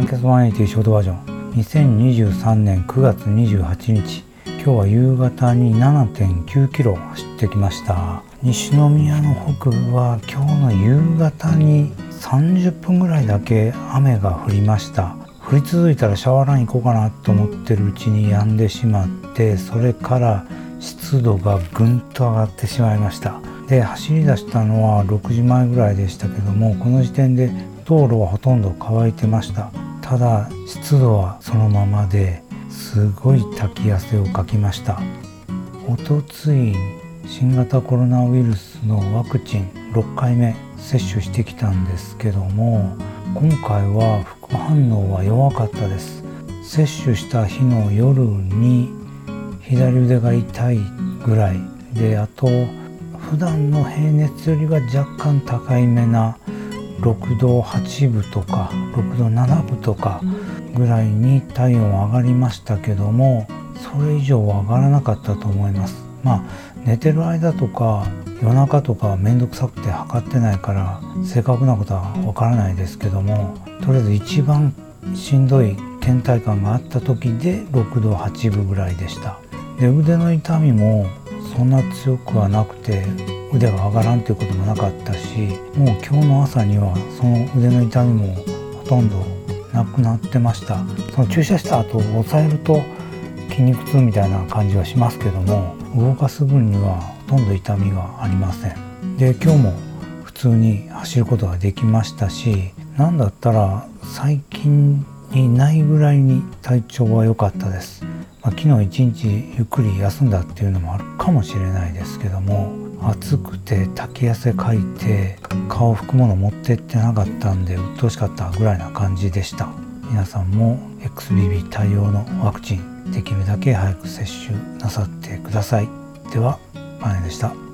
ャンキャス180ショートバージョン。2023年9月28日。今日は夕方に7.9キロ走ってきました。西宮の北部は今日の夕方に30分ぐらいだけ雨が降りました。降り続いたらシャワーライン行こうかなと思ってるうちに止んでしまってそれから湿度がぐんと上がってしまいました。で走り出したのは6時前ぐらいでしたけどもこの時点で道路はほとんど乾いてました。ただ湿度はそのままですごい滝汗をかきました。おとつい新型コロナウイルスのワクチン6回目接種してきたんですけども今回は副反応は弱かったです。接種した日の夜に左腕が痛いぐらいであと普段の平熱よりは若干高いめな6度8分とか6度7分とかぐらいに体温上がりましたけどもそれ以上は上がらなかったと思います。まあ寝てる間とか夜中とかめんどくさくて測ってないから正確なことはわからないですけどもとりあえず一番しんどい倦怠感があった時で6度8分ぐらいでした。で腕の痛みもそんな強くはなくて腕が上がらんということもなかったしもう今日の朝にはその腕の痛みもほとんどなくなってました。その注射した後押さえると筋肉痛みたいな感じはしますけども動かす分にはほとんど痛みがありません。で今日も普通に走ることができましたし何だったら最近にないぐらいに体調は良かったです、まあ、昨日一日ゆっくり休んだっていうのもあるかもしれないですけども暑くて滝汗かいて顔拭くもの持ってってなかったんで鬱陶しかったぐらいな感じでした。皆さんも XBB 対応のワクチンできるだけ早く接種なさってください。ではマネでした。